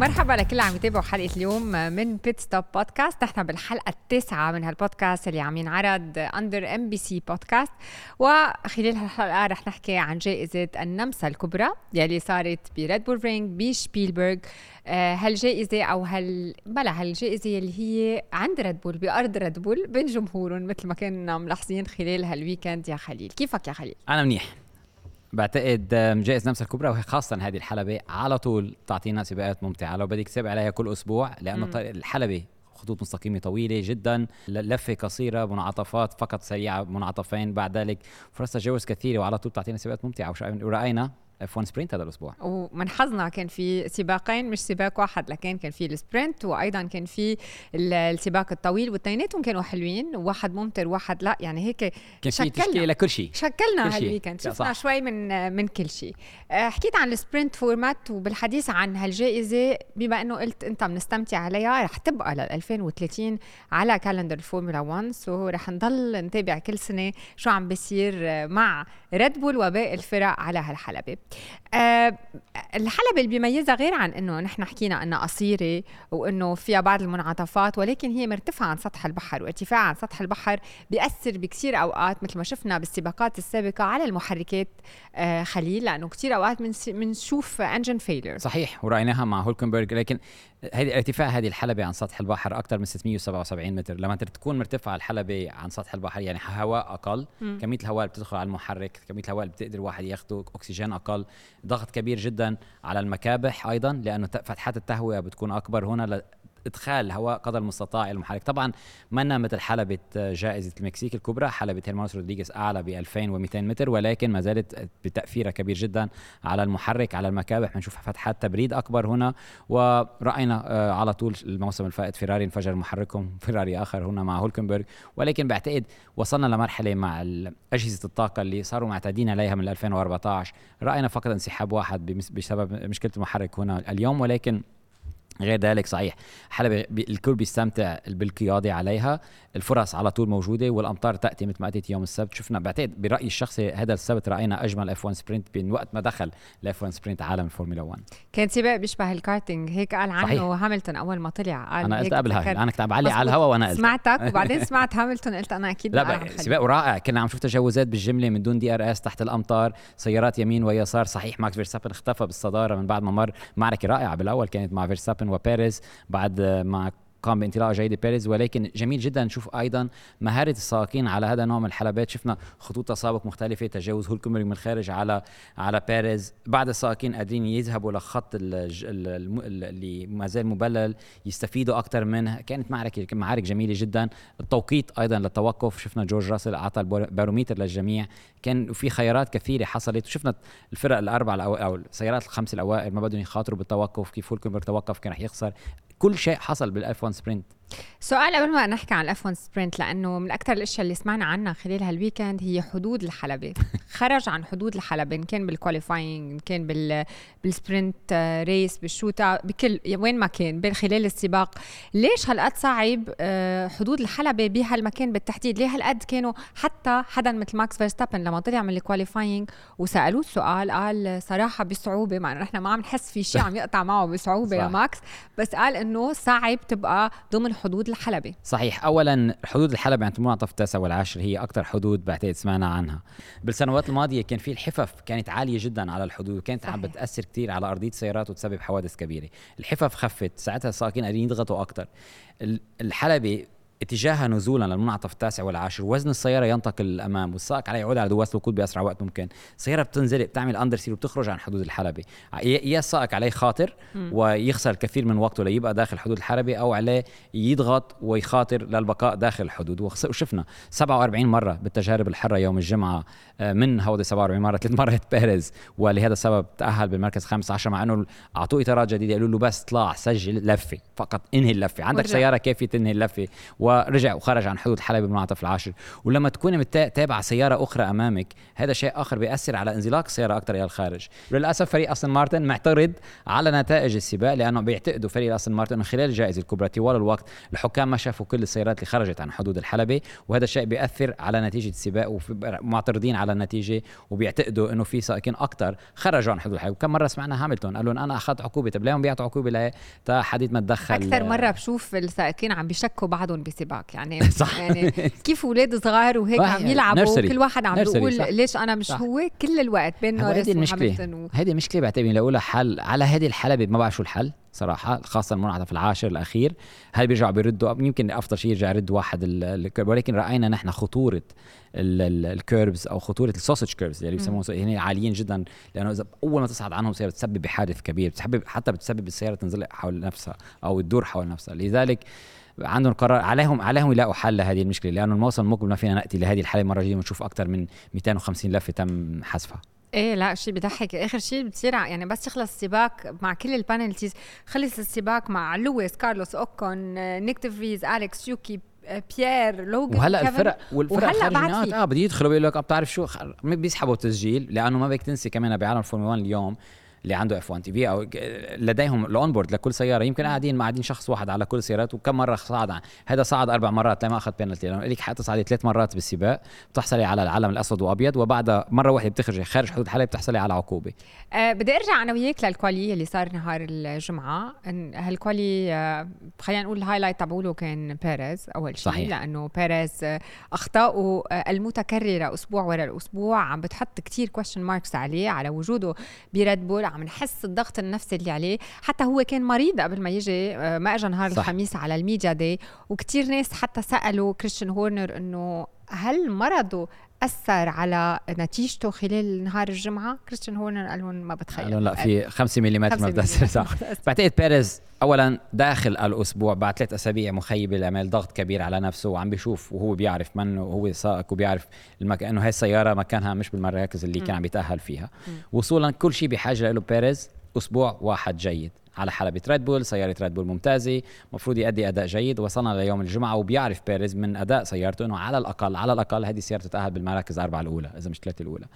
مرحبا لكل عم يتابعوا حلقة اليوم من Pitstop Podcast نحن بالحلقة التاسعة من هالبودكاست اللي عم ينعرض under MBC Podcast وخلال هالحلقة رح نحكي عن جائزة النمسا الكبرى يلي صارت ب Red Bull Ring بشبيلبرغ هالجائزة أو هال بلا هالجائزة اللي هي عند Red Bull بأرض Red Bull بين جمهورهم مثل ما كنا ملاحظين خلال هال weekend يا خليل كيفك يا خليل؟ أنا منيح. بعتقد جائزة نمسا الكبرى وهي خاصة هذه الحلبة على طول تعطينا سباقات ممتعة. لو بدك تتابع عليها كل أسبوع لأنه الحلبة خطوط مستقيمة طويلة جدا لفة قصيرة منعطفات فقط سريعة منعطفين. بعد ذلك فرص تجاوز كثيرة وعلى طول تعطينا سباقات ممتعة. ورأينا؟ F1 sprint هذا الأسبوع. ومن حظنا كان في سباقين مش سباق واحد لكن كان في ال sprint وأيضا كان في السباق الطويل واثنيناتهم كانوا حلوين واحد ممطر وواحد لا يعني هيك كان في تشكيلة لكل شيء. شكلنا هال weekend شفنا شوي من من كل شيء. آه، حكيت عن ال sprint format وبالحديث عن هالجائزة بما إنه قلت أنت بنستمتع عليها رح تبقى لل 2030 على calendar الفورمولا 1 so رح نضل نتابع كل سنة شو عم بيصير مع Red Bull وباقي الفرق على هالحلبة. أه الحلبة اللي بيميزها غير عن إنه نحن حكينا إنها قصيرة وإنه فيها بعض المنعطفات ولكن هي مرتفعة عن سطح البحر وارتفاع عن سطح البحر بيأثر بكثير أوقات مثل ما شفنا بالسباقات السابقة على المحركات أه خليل لأنه كثير أوقات بنشوف انجن فيلر صحيح ورأيناها مع هولكنبرغ لكن هذه ارتفاع هذه الحلبة عن سطح البحر أكثر من 677 متر. لما تكون مرتفعة الحلبة عن سطح البحر يعني هواء أقل. كمية الهواء اللي بتدخل على المحرك كمية الهواء اللي بتقدر الواحد ياخده أكسجين أقل. ضغط كبير جدا على المكابح أيضا لأنه فتحات التهوية بتكون أكبر هنا إدخال هواء قدر المستطاع إلى المحرك طبعا منا مثل حلبة جائزة المكسيك الكبرى حلبة هيرمانوس رودريغيز أعلى ب 2200 متر ولكن ما زالت بتاثيرها كبير جدا على المحرك على المكابح. بنشوف فتحات تبريد أكبر هنا ورأينا آه، على طول الموسم الفائت فيراري انفجر محركهم فيراري آخر هنا مع هولكنبرغ. ولكن بعتقد وصلنا لمرحلة مع أجهزة الطاقة اللي صاروا معتادين عليها من 2014 رأينا فقط انسحاب واحد بسبب مشكلة المحرك هنا اليوم ولكن غير ذلك صحيح. حلبة الكل بيستمتع بالقيادة عليها. الفرص على طول موجودة والأمطار تأتي مثل ما أتت يوم السبت. شفنا بعتقد برأيي الشخصي هذا السبت رأينا أجمل F1 sprint من وقت ما دخل ال F1 sprint عالم الفورمولا 1 كان سباق بيشبه الكارتينج. هيك قال عنه صحيح. هاملتون أول ما طلع. قال أنا قلت قبلها أنا كنت عم بعلق على الهوا وأنا قلت. سمعتك وبعدين سمعت هاملتون قلت أنا أكيد لا سباق رائع. كنا عم نشوف تجاوزات بالجملة من دون DRS تحت الأمطار. سيارات يمين ويسار. صحيح ماكس فيرستابن اختفى بالصدارة من بعد ما مر. معركة رائعة بالأول كانت مع فيرستابن وبيريز بعد مع قام بانطلاقه جيده بيريز ولكن جميل جدا نشوف أيضا مهارة السائقين على هذا النوع من الحلبات. شفنا خطوط تسابق مختلفة تجاوز هولكمبرغ من الخارج على على بيريز. بعد السائقين قادرين يذهبوا لخط اللي ما زال مبلل يستفيدوا أكثر منه. كانت معركة معارك جميلة جدا. التوقيت أيضا للتوقف. شفنا جورج راسل أعطى الباروميتر للجميع. كان في خيارات كثيرة حصلت. وشفنا الفرق الأربع أو السيارات الخمس الأوائل ما بدهم يخاطروا بالتوقف كيف هولكمبرغ توقف كان رح يخسر. كل شيء حصل بال F1 sprint سؤال قبل ما نحكي عن ال F1 sprint لأنه من أكثر الأشياء اللي سمعنا عنها خلال هال weekend هي حدود الحلبة. خرج عن حدود الحلبة إن كان بال qualifying إن كان بال بال sprint race بال shootout بكل وين ما كان خلال السباق. ليش هالقد صعب آه، حدود الحلبة بهالمكان بالتحديد؟ ليه هالقد كانوا حتى حدا مثل ماكس فيرستابن لما طلع من ال qualifying وسألوه السؤال قال صراحة بصعوبة مع إنه نحن ما عم نحس في شيء عم يقطع معه بصعوبة يا ماكس. بس قال إنه صعب تبقى ضمن حدود الحلبة. صحيح. أولا حدود الحلبة عند المنعطف التاسع والعاشر هي أكثر حدود بعتقد سمعنا عنها. بالسنوات الماضية كان في الحفف كانت عالية جدا على الحدود وكانت عم بتأثر كثير على أرضية السيارات وتسبب حوادث كبيرة. الحفف خفت ساعتها السائقين قادرين يضغطوا أكثر الحلبة اتجاهها نزولا للمنعطف التاسع والعاشر وزن السيارة ينتقل للامام والسائق عليه يعود على دواسه الوقود بأسرع وقت ممكن. السيارة بتنزل بتعمل اندر سير وبتخرج عن حدود الحلبة. يا السائق عليه خاطر ويخسر الكثير من وقته ليبقى داخل حدود الحلبة أو عليه يضغط ويخاطر للبقاء داخل الحدود. وشفنا 47 مرة بالتجارب الحرة يوم الجمعة آه، من هودي 47 مرة ثلاث مرات بيريز. ولهذا السبب تأهل بالمركز 15 مع إنه أعطوه اطارات جديدة. قالوا له بس اطلع سجل لفة فقط انهي اللفة. عندك ورجع. سيارة كافيه تنهي اللفة؟ و ورجع وخرج عن حدود الحلبة بالمنعطف العاشر. ولما تكون متابعة سيارة أخرى أمامك هذا شيء آخر بيأثر على انزلاق السيارة أكثر إلى الخارج. للأسف فريق أستون مارتن معترض على نتائج السباق لأنه بيعتقدوا فريق أستون مارتن من خلال الجائزة الكبرى طوال الوقت. الحكام ما شافوا كل السيارات اللي خرجت عن حدود الحلبة وهذا الشيء بيأثر على نتيجة السباق ومعترضين على النتيجة وبيعتقدوا إنه في سائقين أكثر خرجوا عن حدود الحلبة. كم مرة سمعنا هاملتون قال لهم أنا أخذت عقوبة طب ليه بيعطوا عقوبة حديد ما تدخل؟ أكثر مرة بشوف السائقين عم بيشكوا بعضهم بسباق يعني صح. يعني كيف أولاد صغار وهيك عم يلعبوا كل واحد عم بيقول ليش أنا مش صح. هو؟ كل الوقت بين نورس وهاملتون و... هيدي المشكلة بعتبر لاقولها حل على هذه الحلبة ما بعرف شو الحل صراحة خاصة المنعطف العاشر الأخير. هل بيرجعوا بيردوا؟ يمكن أفضل شيء يرجع يرد واحد ولكن رأينا نحن خطورة ال kerbs أو خطورة ال sausage kerbs اللي بيسموه هنا عاليين جدا لأنه إذا أول ما تصعد عنهم سياره بتسبب بحادث كبير بتسبب حتى بتسبب السيارة تنزلق حول نفسها أو تدور حول نفسها. لذلك عندهم قرار عليهم عليهم يلاقوا حل لهذه المشكلة لأنه الموسم المقبل ما فينا نأتي لهذه الحالة مره جديده ونشوف أكثر من 250 لفة تم حذفها. إيه لا شيء بضحك آخر شيء بتصير يعني بس يخلص السباق مع كل ال penalties. خلص السباق مع لويس كارلوس أوكون نيك فريز أليكس يوكي بيير لوجن وهلأ الفرق والفرق الخارجيات آه بده يدخلوا بيقول لك بتعرف شو بيسحبوا تسجيل لأنه ما بدك تنسي كمان بعالم الفورمولا 1 اليوم. اللي عنده F1 TV أو لديهم ال onboard لكل سيارة يمكن قاعدين ما قاعدين شخص واحد على كل السيارات وكم مرة صعد هذا صعد أربع مرات لما اخذ بينالتي لأنه لك حق تصعدي ثلاث مرات بالسباق. بتحصلي على العلم الأسود وأبيض وبعدها مرة واحدة بتخرجي خارج حدود الحلبة بتحصلي على عقوبة. أه بدي أرجع أنا وياك لل quali اللي صار نهار الجمعة. هال quali أه خلينا نقول ال highlight تبعوله كان بيريز أول شيء صحيح. لأنه بيريز آه، اخطائه آه، المتكررة أسبوع ورا الأسبوع عم بتحط كتير question marks عليه على وجوده بريد بول عم نحس الضغط النفسي اللي عليه حتى هو كان مريض قبل ما يجي آه، ما اجى نهار صح. الخميس على ال media day وكتير ناس حتى سألوا كريستيان هورنر إنه هل مرضه أثر على نتيجته خلال نهار الجمعة؟ كريستيان هورنر قال لهم ما بتخيل. لا في 5 ملم ما بتاثر صح بعتقد بيريز اولا داخل الأسبوع بعد ثلاث أسابيع مخيبه الامال ضغط كبير على نفسه وعم بيشوف وهو بيعرف منه وهو سائق وبيعرف المك... إنه هاي السيارة مكانها مش بالمراكز اللي م. كان عم يتأهل فيها. م. وصولا كل شيء بحاجة له بيريز أسبوع واحد جيد. على حلبة ريد بول سيارة ريد بول ممتازة المفروض يؤدي أداء جيد وصلنا ليوم الجمعة وبيعرف بيريز من أداء سيارته أنه على الأقل على الأقل هذه السيارة تتأهل بالمراكز الأربعة الأولى إذا مش ثلاثة الأولى.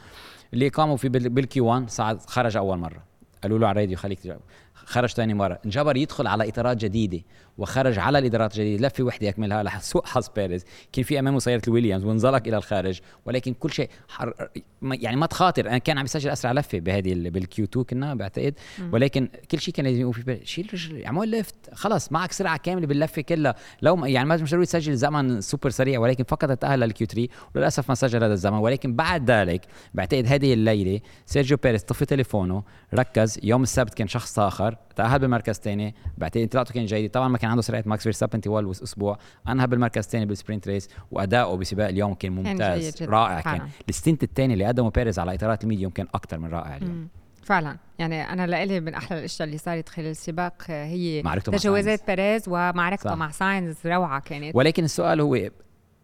اللي قاموا في بال Q1 صعد خرج أول مرة. قالوا له على الراديو خليك خرج ثاني مرة. انجبر يدخل على إطارات جديدة. وخرج على الإطارات الجديدة لفة وحدة يكملها لسوء حظ بيريز. كان في أمامه سيارة الويليامز وانزلق إلى الخارج ولكن كل شيء حر يعني ما تخاطر. أنا كان عم يسجل أسرع لفة بهذه بال Q2 كنا بعتقد. ولكن كل شيء كان لازم يقول في شيل رجلك اعمل lift خلص معك سرعة كاملة باللفة كلها. لو يعني ما مش ضروري تسجل زمن سوبر سريع ولكن فقط تأهل لل Q3 وللأسف ما سجل هذا الزمن. ولكن بعد ذلك بعتقد هذه الليلة سيرجيو بيريز طفي تليفونه ركز. يوم السبت كان شخص آخر تأهل بالمركز الثاني بعتقد انطلاقته كان جيد طبعا ما كان عنده سرعة ماكس فيرستابن طوال الأسبوع أنهى بالمركز الثاني بال sprint race وأداؤه بسباق اليوم كان ممتاز كان رائع كان. ال stint الثاني اللي قدمه بيريز على إطارات ال medium كان أكثر من رائع اليوم. فعلا. يعني أنا لإلي من أحلى الأشياء اللي صارت خلال السباق هي تجاوزات بيريز ومعركته مع ساينز روعة كانت. ولكن السؤال هو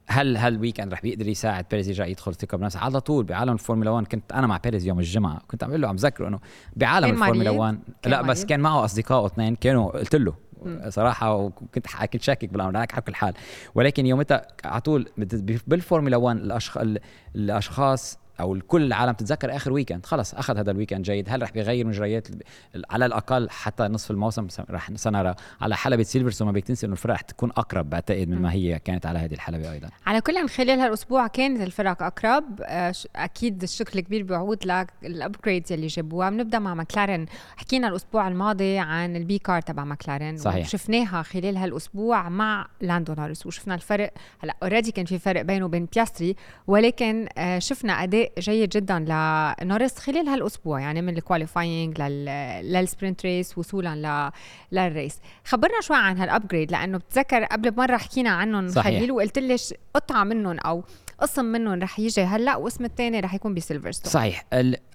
هل هال weekend رح بيقدر يساعد بيريز يرجع يدخل ثقة بنفسه؟ على طول بعالم الفورمولا 1 كنت أنا مع بيريز يوم الجمعة كنت عم له عم ذكره إنه بعالم الفورمولا 1 لا بس كان معه أصدقائه اثنين كانوا قلت له صراحة وكنت كنت شاكك بالأمر على كل حال. ولكن يومتها على طول بالفورمولا 1 الأشخاص أو كل العالم تتذكر آخر weekend خلص أخذ هذا ال weekend جيد. هل رح بيغير مجريات على الأقل حتى نصف الموسم؟ رح سنرى. على حلبة سيلفرستون ما بدك تنسي إنه الفرق رح تكون أقرب بعتقد من ما هي كانت على هذه الحلبة أيضا. على كل خلال هالأسبوع كانت الفرق أقرب. آه، أكيد الشكر الكبير بيعود لل upgrades اللي جابوها. بنبدأ مع ماكلارن حكينا الأسبوع الماضي عن ال B car تبع ماكلارن صحيح. وشفناها خلال هالأسبوع مع لاندو نورس وشفنا الفرق. هلا already كان في فرق بينه وبين بياستري ولكن آه، شفنا أداء جيد جدا لنورس خلال هالأسبوع يعني من ال qualifying لل sprint race وصولا لل race خبرنا شوي عن هال upgrade لأنه بتذكر قبل بمره حكينا عنهم خليل وقلت لي قطعه منهم أو قسم منهم رح يجي هلأ وقسم الثاني رح يكون بسيلفرستون صحيح.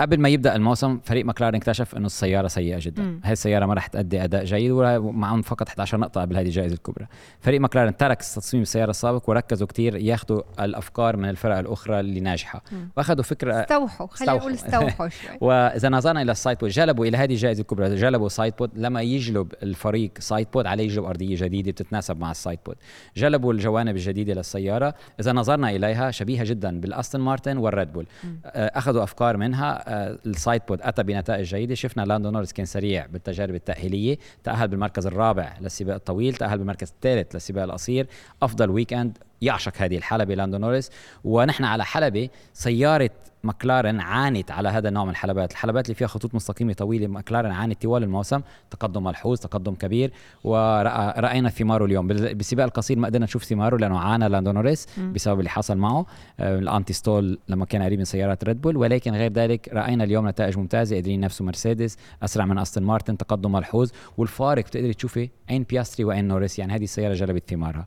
قبل ما يبدأ الموسم فريق مكلارن اكتشف إنه السيارة سيئة جدا. هاي السيارة ما رح تأدي أداء جيد ومعهم فقط 11 نقطة قبل هذه الجائزة الكبرى. فريق مكلارن ترك تصميم السيارة السابق وركزوا كثير ياخذوا الأفكار من الفرق الأخرى اللي ناجحة. وأخذوا فكره استوحوا خلينا نقول استوحوا شوي. وإذا نظرنا إلى ال side pod جلبوا إلى هذه الجائزة الكبرى جلبوا side pod لما يجلب الفريق side pod عليه يجلب أرضية جديدة بتتناسب مع ال side pod جلبوا الجوانب الجديدة للسيارة. إذا نظرنا إليها شبيهة جدا بالأستون مارتن والريد بول. آه، أخذوا أفكار منها. آه، ال side pod أتى بنتائج جيدة. شفنا لاندو نوريس كان سريع بالتجارب التأهيلية. تأهل بالمركز الرابع للسباق الطويل. تأهل بالمركز الثالث للسباق القصير. أفضل weekend يعشق هذه الحلبة لاندو نوريس ونحن على حلبة سيارة مكلارن عانت على هذا النوع من الحلبات. الحلبات اللي فيها خطوط مستقيمة طويلة مكلارن عانت طوال الموسم تقدم ملحوظ تقدم كبير ورأينا ثماره اليوم. بالسباق القصير ما قدرنا نشوف ثماره لأنه عانى لاندو نوريس بسبب اللي حصل معه. آه، ال anti-stall لما كان قريب من سيارات ريد بول ولكن غير ذلك رأينا اليوم نتائج ممتازة قادرين ينافسوا مرسيدس أسرع من أستون مارتن تقدم ملحوظ والفارق بتقدري تشوفي بين بياستري وبين نوريس يعني هذه السيارة جلبت ثمارها.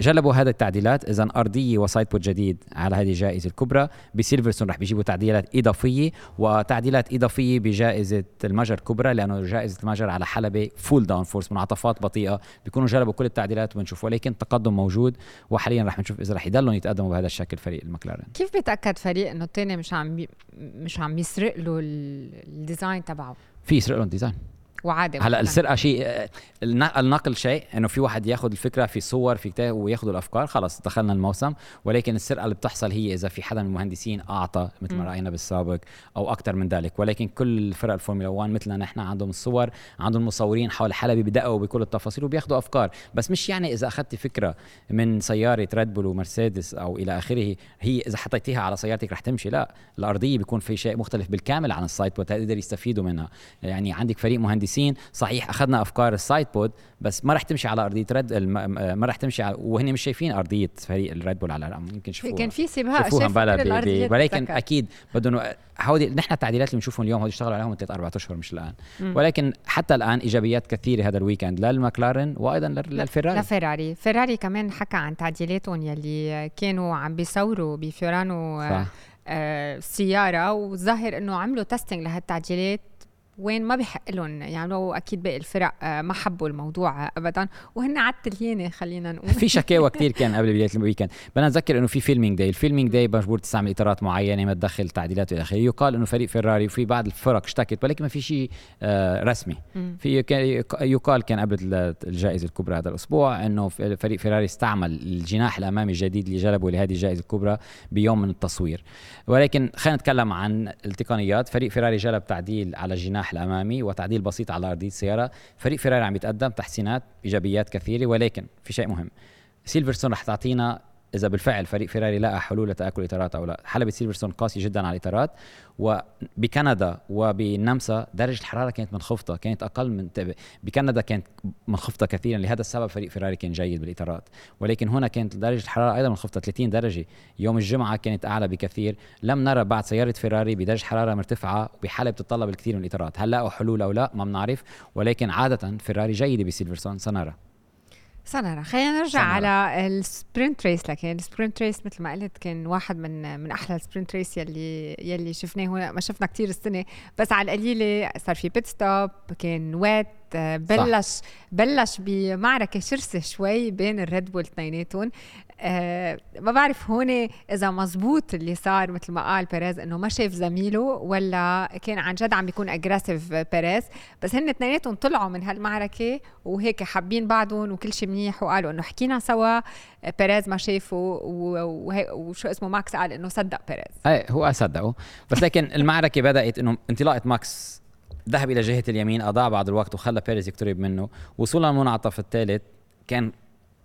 جلبوا هذا التعديلات. إذا أرضية و side pod جديد على هذه الجائزة الكبرى. بسيلفرستون رح بيجيبوا تعديلات إضافية وتعديلات إضافية بجائزة المجر الكبرى لأنه جائزة المجر على حلبة full downforce منعطفات بطيئة بيكونوا جلبوا كل التعديلات وبنشوف ولكن تقدم موجود وحاليا رح نشوف إذا رح يضلوا يتقدموا بهذا الشكل فريق المكلارن كيف بيتأكد فريق إنه الثاني مش عم بي مش عم يسرق له ال design تبعه؟ في يسرق له ال design وعادي هلا السرقة شيء النقل شيء إنه في واحد ياخذ الفكرة في صور في كتاب وياخذ الأفكار خلص دخلنا الموسم. ولكن السرقة اللي بتحصل هي إذا في حدا من المهندسين أعطى مثل ما رأينا بالسابق أو أكثر من ذلك. ولكن كل فرق الفورمولا 1 مثلنا نحن عندهم الصور عندهم مصورين حول حلبة بدقوا بكل التفاصيل وبياخذوا أفكار. بس مش يعني إذا أخذتي فكرة من سيارة ريد بول ومرسيدس أو إلى آخره هي إذا حطيتيها على سيارتك رح تمشي. لا الأرضية بيكون في شيء مختلف بالكامل عن السايت وتقدر يستفيدوا منها. يعني عندك فريق مهندسين صحيح أخذنا أفكار ال side pod بس ما رح تمشي على أرضية ريد بول ما رح تمشي على وهن مش شايفين أرضية فريق الريد بول على يمكن شوفوها. كان في سباق شوفوها ولكن أكيد بدهم هودي نحن التعديلات اللي بنشوفهم اليوم هودي اشتغلوا عليهم ثلاث أربع أشهر مش الآن. م. ولكن حتى الآن إيجابيات كثيرة هذا ال weekend للمكلارن وأيضا للفيراري لفيراري فيراري. كمان حكى عن تعديلاتهم يلي كانوا عم بيصوروا بفيورانو صح. آه السياره وظاهر إنه عملوا testing لهالتعديلات. وين ما بحق لهم يعني أكيد باقي الفرق آه، ما حبوا الموضوع ابدا. وهن على التليانة خلينا نقول. في شكاوى كثير كان قبل بداية ال weekend بدنا نذكر إنه في filming day ال filming day مجبور تستعمل إطارات معينة ما تدخل تعديلات إلى آخره. يقال إنه فريق فيراري وفي بعض الفرق اشتكت ولكن ما في شيء آه، رسمي. في يقال كان قبل الجائزة الكبرى هذا الأسبوع إنه فريق فيراري استعمل الجناح الأمامي الجديد اللي جلبه لهذه الجائزة الكبرى بيوم من التصوير. ولكن خلينا نتكلم عن التقنيات. فريق فيراري جلب تعديل على الجناح الأمامي وتعديل بسيط على أرضية السيارة. فريق فيراري عم يتقدم تحسينات إيجابيات كثيرة ولكن في شيء مهم. سيلفرستون رح تعطينا إذا بالفعل فريق فيراري لقى حلول لتآكل الاطارات أو لا. حلبة سيلفرستون قاسي جدا على الإطارات وبكندا وبالنمسا درجة الحرارة كانت منخفضه كانت أقل من بكندا كانت منخفضه كثيرا لهذا السبب فريق فيراري كان جيد بالإطارات. ولكن هنا كانت درجة الحرارة أيضا منخفضه 30 درجة. يوم الجمعة كانت أعلى بكثير. لم نرى بعد سيارة فيراري بدرجة حرارة مرتفعة بحلب تتطلب الكثير من الإطارات. هل لقوا حلول أو لا؟ ما بنعرف. ولكن عادة فيراري جيدة بسيلفرستون سنرى. سنرى خلينا نرجع سنرى. على ال sprint race لكن ال sprint race مثل ما قلت كان واحد من من أحلى ال sprint race يلي يلي شفناه هنا ما شفنا كثير السنة بس على القليلة صار في pit stop كان wet بلش صح. بلش بمعركة شرسة شوي بين الريد بول اثنيناتهم آه ما بعرف هون إذا مزبوط اللي صار مثل ما قال بيريز إنه ما شاف زميله ولا كان عن جد عم بيكون aggressive بيريز. بس هن اثنيناتهم طلعوا من هالمعركة وهيك حابين بعضهم وكل شيء منيح وقالوا إنه حكينا سوا. بيريز ما شافه وشو اسمه ماكس قال إنه صدق بيريز. إيه هو صدقه. بس لكن المعركة بدأت إنه انطلاقة ماكس ذهب إلى جهة اليمين أضاع بعض الوقت وخلى بيريز يقترب منه. وصولا للمنعطف الثالث كان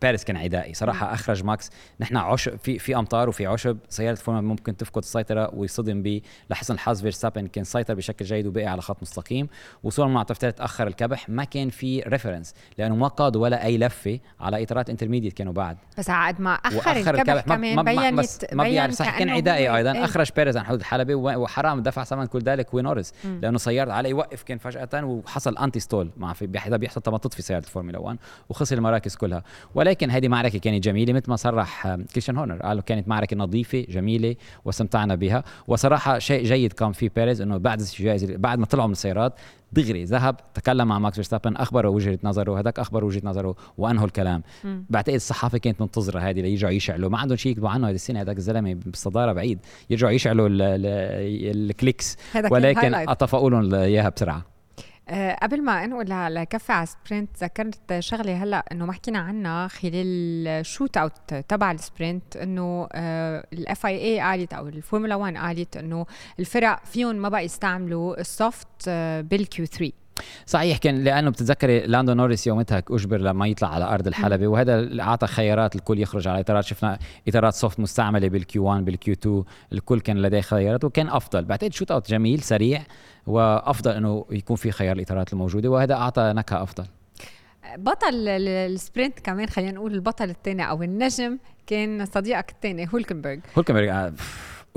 بيريز كان عدائي. صراحة أخرج ماكس. نحو عشب في في أمطار وفي عشب. سيارة فورمولا ممكن تفقد السيطرة ويصدم به لحسن الحظ فيرستابن كان سيطر بشكل جيد وبقي على خط مستقيم. وصولا مع الثالث اخر الكبح. ما كان في reference لأنه ما قاد ولا أي لفة على إطارات intermediate كانوا بعد. بس عاد ما أخر الكبح, الكبح. كمان ما بينت بس ما بيعرف. صح كان عدائي أيضا. إيه؟ أخرج بيريز عن حدود الحلبه وحرام دفع ثمن كل ذلك ونوريس لأنه سيارة على يوقف كان فجأة وحصل anti-stall مع في بيحصل لما تطفي سيارة الفورمولا 1 وخسر المراكز كلها. ولكن ولكن هذه معركة كانت جميلة مثل ما صرح كريستيان هورنر قال كانت معركة نظيفة جميلة واستمتعنا بها. وصراحة شيء جيد كان في بيريز إنه بعد الجائزه بعد ما طلعوا من السيارات دغري ذهب تكلم مع ماكس فيرستابن أخبره وجهة نظره هذاك اخبر وجهة نظره وأنهوا الكلام. مم. بعتقد الصحافة كانت منتظرة هذه ليرجعوا يشعلوا. ما عندهم شيء يكتبوا عنه هذه السنة هذاك الزلمة بالصدارة بعيد. يرجعوا يشعلوا ال kerbs. ولكن اطفأوا لهم إياها بسرعة. أه قبل ما انقل على كفي على sprint ذكرت شغلة هلأ إنه ما حكينا عنها خلال ال shootout تبع ال sprint إنه ال FIA قالت أو الفورمولا 1 قالت إنه الفرق فيهم ما بقى يستعملوا ال soft أه بال Q 3 صحيح كان لأنه بتتذكري لاندو نوريس يومتها اجبر لما يطلع على أرض الحلبة وهذا أعطى خيارات الكل يخرج على إطارات. شفنا إطارات soft مستعملة بال Q 1 بال Q 2 الكل كان لديه خيارات وكان أفضل. بعتقد shootout جميل سريع. وأفضل إنه يكون في خيار الإطارات الموجودة وهذا أعطى نكهة أفضل. بطل ال sprint كمان خلينا نقول البطل الثاني أو النجم كان صديقك الثاني هولكنبرغ. هولكنبرغ آه،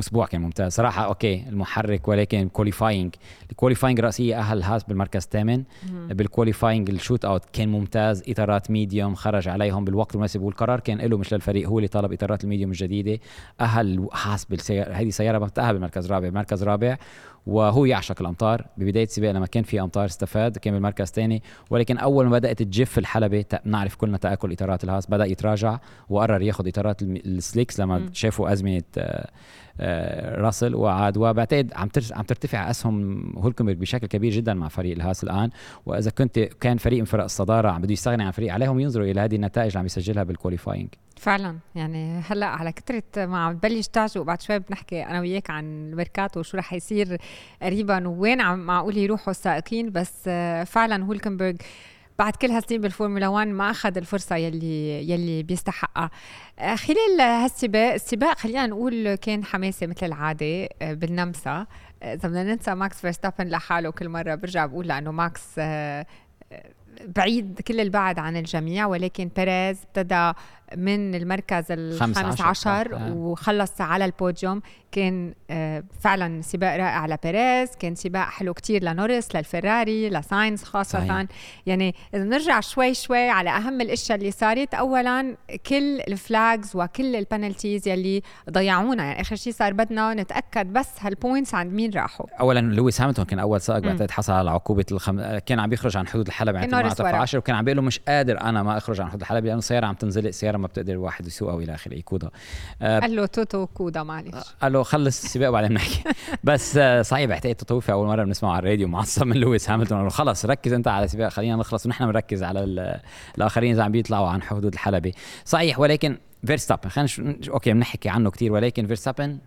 أسبوع كان ممتاز. صراحة okay المحرك ولكن qualifying ال qualifying race أهل هاس بالمركز الثامن. بال qualifying ال shootout كان ممتاز. إطارات medium خرج عليهم بالوقت المناسب والقرار كان له مش للفريق هو اللي طلب إطارات ال medium الجديدة. أهل هاس بالسيارة هذه سيارة بتاهل بالمركز الرابع. مركز رابع وهو يعشق الأمطار. ببداية السباق لما كان في أمطار استفاد كان بالمركز الثاني. ولكن أول ما بدأت تجف الحلبة نعرف كلنا تآكل إطارات الهاس. بدأ يتراجع وقرر ياخذ إطارات ال slicks لما شافوا أزمة آه، آه، راسل وعاد. وبعتقد عم عم ترتفع أسهم هولكنبرغ بشكل كبير جدا مع فريق الهاس الآن. وإذا كنت كان فريق من فرق الصدارة عم بده يستغني عن فريق عليهم ينظروا إلى هذه النتائج اللي عم يسجلها بال qualifying فعلا. يعني هلأ على كثره ما عم تبلش تعجب. وبعد شوي بنحكي أنا وياك عن الميركاتو وشو رح يصير قريبا. وين عم معقول يروحوا السائقين. بس آه، فعلا هولكنبرغ بعد كل هالسنين بالفورمولا 1 ما أخذ الفرصة يلي يلي بيستحقها. آه، خلال هالسباق السباق خلينا نقول كان حماسي مثل العادة آه، بالنمسا. إذا بدنا ننسى ماكس فيرستابن لحاله كل مرة برجع بقول لأنه ماكس بعيد كل البعد عن الجميع ولكن بيريز ابتدى من المركز الخامس عشر. آه. وخلص على البوديوم. كان آه، فعلا سباق رائع لبيريز كان سباق حلو كتير لنورس للفراري لساينز خاصة. صحيح. يعني إذا نرجع شوي شوي على أهم الأشياء اللي صارت. أولا كل ال flags وكل ال penalties يلي ضيعونا. يعني آخر شيء صار بدنا نتأكد بس هال points عند مين راحوا. أولا لويس هاملتون كان أول سائق بعتقد حصل على عقوبة الخم... كان عم بيخرج عن حدود الحلبة يعني 10 وكان عم بيقول له مش قادر أنا ما أخرج عن حدود الحلبة لأنه السيارة عم تنزلق سيارة ما بتقدر الواحد يسوقها وإلى آخره. تسونودا آه قال له توتو كودا معلش. قال له خلص السباق وبعدين نحكي. بس آه بعتقد توتو في أول مرة بنسمعه على الراديو معصب من لويس هاملتون. قال له خلص ركز أنت على السباق خلينا نخلص ونحن بنركز على الآخرين إذا عم بيطلعوا عن حدود الحلبه صحيح ولكن فيرستابن خلينا okay بنحكي عنه كثير ولكن فيرستابن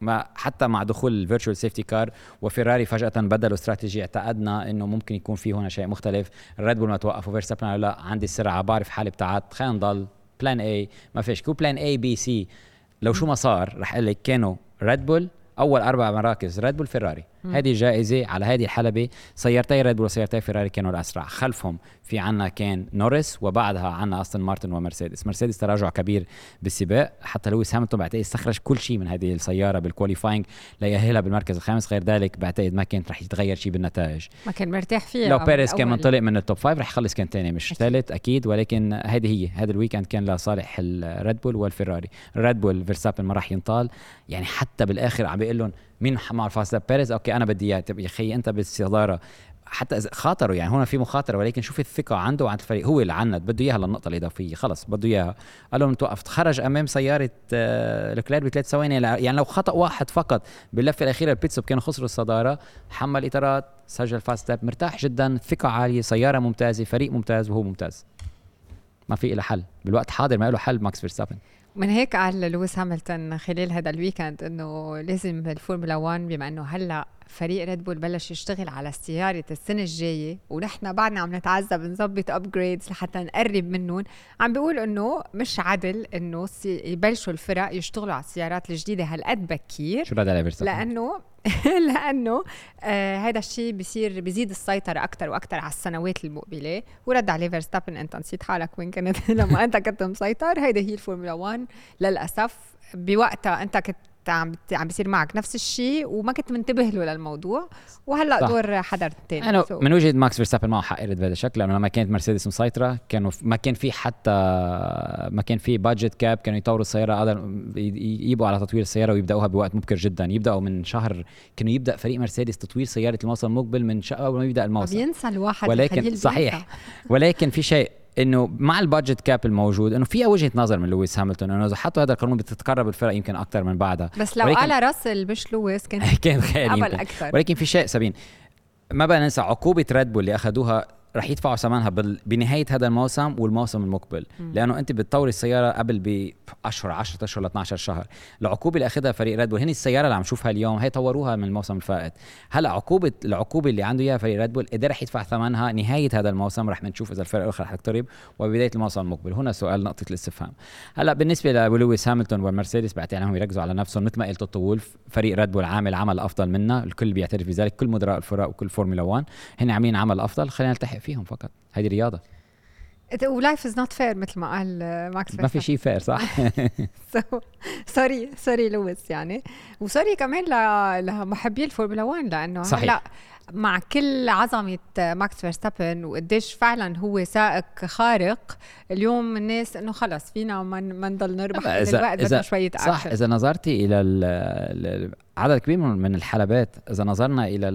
ما حتى مع دخول ال virtual safety car وفيراري فجأة بدلوا استراتيجي اعتقدنا إنه ممكن يكون في هنا شيء مختلف. الريد بول ما توقفوا فيرستابن لا عندي السرعة بعرف حالي ابتعدت خلينا نضل. plan A ما فيش. كو plan A B C لو شو ما صار رح أقول لك كانوا ريد بول أول أربع مراكز ريد بول فيراري هذه جائزة على هذه الحلبة. سيارتي ريد بول وسيارتي فيراري كانوا الأسرع. خلفهم في عنا كان نورس وبعدها عنا أستون مارتن ومرسيدس. مرسيدس تراجع كبير بالسباق. حتى لويس هاملتون بعتقد استخرج كل شيء من هذه السيارة بال qualifying ليأهلها بالمركز الخامس. غير ذلك بعتقد ما كانت رح يتغير شيء بالنتائج. ما كان مرتاح فيها لو بيريز كان منطلق من ال top five رح يخلص كان ثاني مش ثالث أكيد. ولكن هذه هي. هذا ال weekend كان لصالح الريد بول والفيراري. الريد بول فيرستابن ما راح ينطال. يعني حتى بالآخر عم بيقول لهم مين مع fastest بيريز؟ okay أنا بدي إياه. يا أخي أنت بالصداره حتى خاطروا يعني هون في مخاطرة ولكن شوف الثقة عنده وعند الفريق. هو اللي عند. بده إياها للنقطة الإضافية. خلص بده إياها. قال لهم توقف. خرج أمام سيارة آه، لوكلير بثلاث ثواني. يعني لو خطأ واحد فقط باللفة الأخيرة ال pit stop كانوا خسروا الصدارة حمل إطارات سجل fastest lap. مرتاح جدا. ثقة عالية. سيارة ممتازة. فريق ممتاز وهو ممتاز. ما في له حل. بالوقت حاضر ما له حل. ماكس فيرستابن. من هيك قال لويس هاملتون خلال هذا ال weekend إنه لازم الفورمولا 1 بما إنه هلأ فريق ريد بول بلش يشتغل على سيارة السنة الجاية ونحن بعدنا عم نتعذب نظبط upgrades لحتى نقرب منهم. عم بيقول إنه مش عدل إنه يبلشوا الفرق يشتغلوا على السيارات الجديدة هالقد بكير. شو بدها لأنه لأنه آه هذا الشيء بصير بيزيد السيطرة أكثر وأكثر على السنوات المقبلة. ورد عليه فيرستابن أنت نسيت حالك وين كنت لما أنت كنت مسيطر؟ هيدي هي الفورمولا 1 للأسف. بوقتها أنت كنت عم عم بيصير معك نفس الشيء وما كنت منتبه له للموضوع. وهلأ صح. دور حدا ثاني أنا so. من وجهة ماكس فيرستابن معه حق بهذا الشكل لأنه لما كانت مرسيدس مسيطرة كانوا ما كان في حتى ما كان في budget cap كانوا يطوروا السيارة قدروا يجيبوا على تطوير السيارة ويبدأوها بوقت مبكر جدا. يبدأوا من شهر كانوا يبدأ فريق مرسيدس تطوير سيارة الموسم المقبل من اول ما يبدأ الموسم بينسى الواحد ولكن صحيح. ولكن في شيء إنه مع ال budget cap الموجود إنه فيها وجهة نظر من لويس هاملتون إنه إذا حطوا هذا القانون بتتقرب الفرق يمكن أكثر من بعدها. بس لو قال راسل مش لويس كان كان خير قبل أكثر. ولكن في شيء سابين ما بقى ننسى عقوبة ريد بول اللي أخذوها رح يدفعوا ثمنها بنهاية هذا الموسم والموسم المقبل. م. لأنه أنت بتطور السيارة قبل باشهر 10 أشهر ل 12 شهر. العقوبة اللي أخذها فريق ريد بول هن السيارة اللي عم نشوفها اليوم هي طوروها من الموسم الفائت. هلأ عقوبة العقوبة اللي عنده إياها فريق ريد بول قدر رح يدفع ثمنها نهاية هذا الموسم رح نشوف إذا الفرق الأخرى رح تقترب وبدايه الموسم المقبل. هنا سؤال نقطة الاستفهام. هلأ بالنسبة للويس هاملتون والمرسيدس بعتقد إنهم يركزوا على نفسهم. مثل ما قلت الطول فريق ريد بول عامل عمل أفضل منا. الكل بيعترف بذلك كل مدراء الفرق وكل فورمولا 1 هن عاملين عمل أفضل. خلينا نلتحق فيهم فقط. هيدي رياضة. و life is not fair مثل ما قال ماكس ما في شيء fair صح؟ sorry sorry لويس يعني. و sorry كمان لمحبي الفورمولا 1 لأنه صحيح. هلا مع كل عظمة ماكس فيرستابن وقديش فعلا هو سائق خارق. اليوم الناس إنه خلص فينا ما نضل نربح إذا الوقت إذا شوية صح إذا نظرتي إلى عدد كبير من الحلبات إذا نظرنا إلى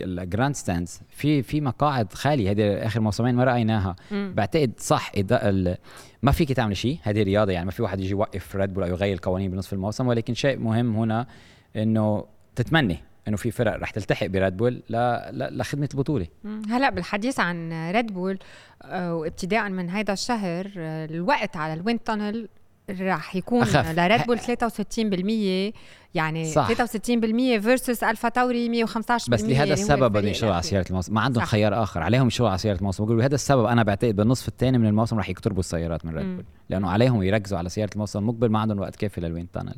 ال grandstands في في مقاعد خاليه هذه آخر موسمين ما رأيناها. بعتقد صح ما فيك تعمل شيء هذه رياضة يعني ما في واحد يجي يوقف ريد بول أو يغير القوانين بنصف الموسم ولكن شيء مهم هنا إنه تتمني. إنه في فرق رح تلتحق بريد بول لخدمه البطولة. هلأ بالحديث عن ريد بول آه، وابتداء من هذا الشهر آه، الوقت على ال wind tunnel راح يكون لريد بول 63% يعني صح. 63% versus الفا تاوري 115% بس لهذا السبب بدهم يشتغلوا على سيارة الموسم؟ ما عندهم صح. خيار آخر عليهم يشتغلوا على سيارة الموسم؟ بقولوا لهذا السبب أنا بعتقد بالنصف الثاني من الموسم راح يقتربوا السيارات من ريد بول لأنه عليهم يركزوا على سيارة الموسم المقبل ما عندهم وقت كافي لل wind tunnel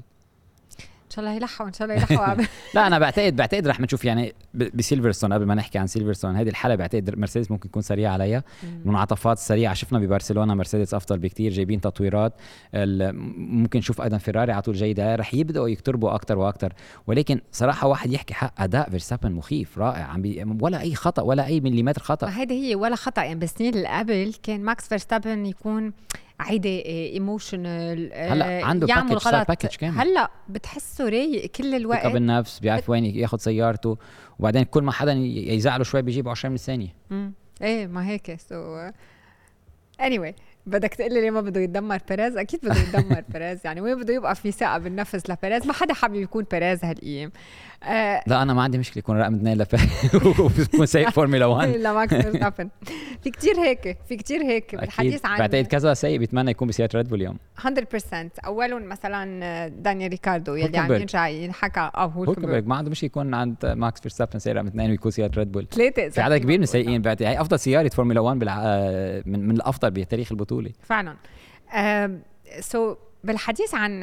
إن شاء الله يلحقوا إن شاء الله يلحقوا لا أنا بعتقد بعتقد رح نشوف يعني بسيلفرستون قبل ما نحكي عن سيلفرستون هذه الحلقة بعتقد مرسيدس ممكن يكون سريع عليها. المنعطفات السريعه شفنا ببرشلونة مرسيدس أفضل بكثير جايبين تطويرات. ممكن نشوف أيضا فيراري على طول جيدة رح يبدأوا يقتربوا أكثر وأكثر ولكن صراحة واحد يحكي حق أداء فيرستابن مخيف رائع عم بي ولا أي خطأ ولا أي مليمتر خطأ. هذه هي ولا خطأ يعني بالسنين اللي قبل كان ماكس فيرستابن يكون عيدة emotional هلا عنده يعمل package غلط. package كامل. هلا بتحسه رايق كل الوقت. ثقة بالنفس بيعرف وين ياخذ سيارته وبعدين كل ما حدا يزعله شوي بيجيب 10 من الثانية. إيه ما هيك. so anyway بدك تقول لي ليه ما بده يتدمر بيريز أكيد بده يتدمر بيريز يعني وين بده يبقى في ثقة بالنفس لبيريز ما حدا حابب يكون بيريز هالايام آه لا أنا ما عندي مشكلة يكون رقم اثنين ويكون سايق فورمولا 1 لماكس فيرستابن في كتير هيك في كتير هيك بالحديث عن بعتقد كذا سايق بيتمنى يكون بسيارة ريد بول اليوم. 100% أولهم مثلا دانيال ريكاردو يلي عم ينجع ينحكى. آه هولكنبرغ. ما عنده مشكلة يكون عند ماكس فيرستابن سايق رقم اثنين ويكون سيارة ريد بول ثلاثة في عدد كبير من السايقين بعتقد هي أفضل سيارة فورمولا 1 بالع... آه، من, من الأفضل بتاريخ البطولة. فعلا. so بالحديث عن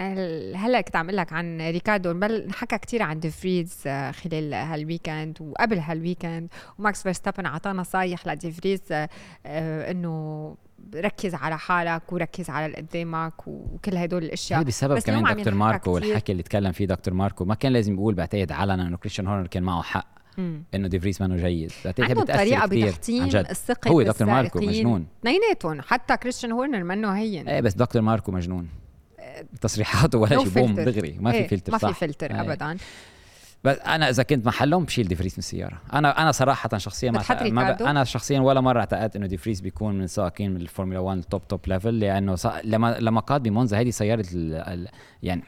هلا كنت عم لك عن ريكاردو بل حكى كثير عن ديفريز آه، خلال هال weekend وقبل هال weekend وماكس فيرستابن اعطى نصايح لديفريز آه، إنه ركز على حالك وركز على اللي قدامك وكل هدول الأشياء. هذا بسبب كمان دكتور ماركو والحكي اللي تكلم فيه دكتور ماركو ما كان لازم يقول بعتقد علنا إنه كريستيان هورنر كان معه حق إنه ديفريس ما جيد. عنده طريقه بتحطيم الثقة هو دكتور ماركو مجنون. اثنيناتهم حتى كريستيان هورنر منه هين. إيه بس دكتور ماركو مجنون. تصريحاته ولا شيء boom دغري. ما في إيه فلتر ما في فلتر إيه. ابدا. بس أنا إذا كنت محلهم بشيل ديفريس من السيارة. أنا أنا صراحة شخصيا ما, ما ب... أنا شخصيا ولا مرة اعتقدت إنه ديفريس بيكون من سائقين من الفورمولا 1 top top level لأنه ص... لما لما قاد بمونزا هذه سيارة ال... ال... يعني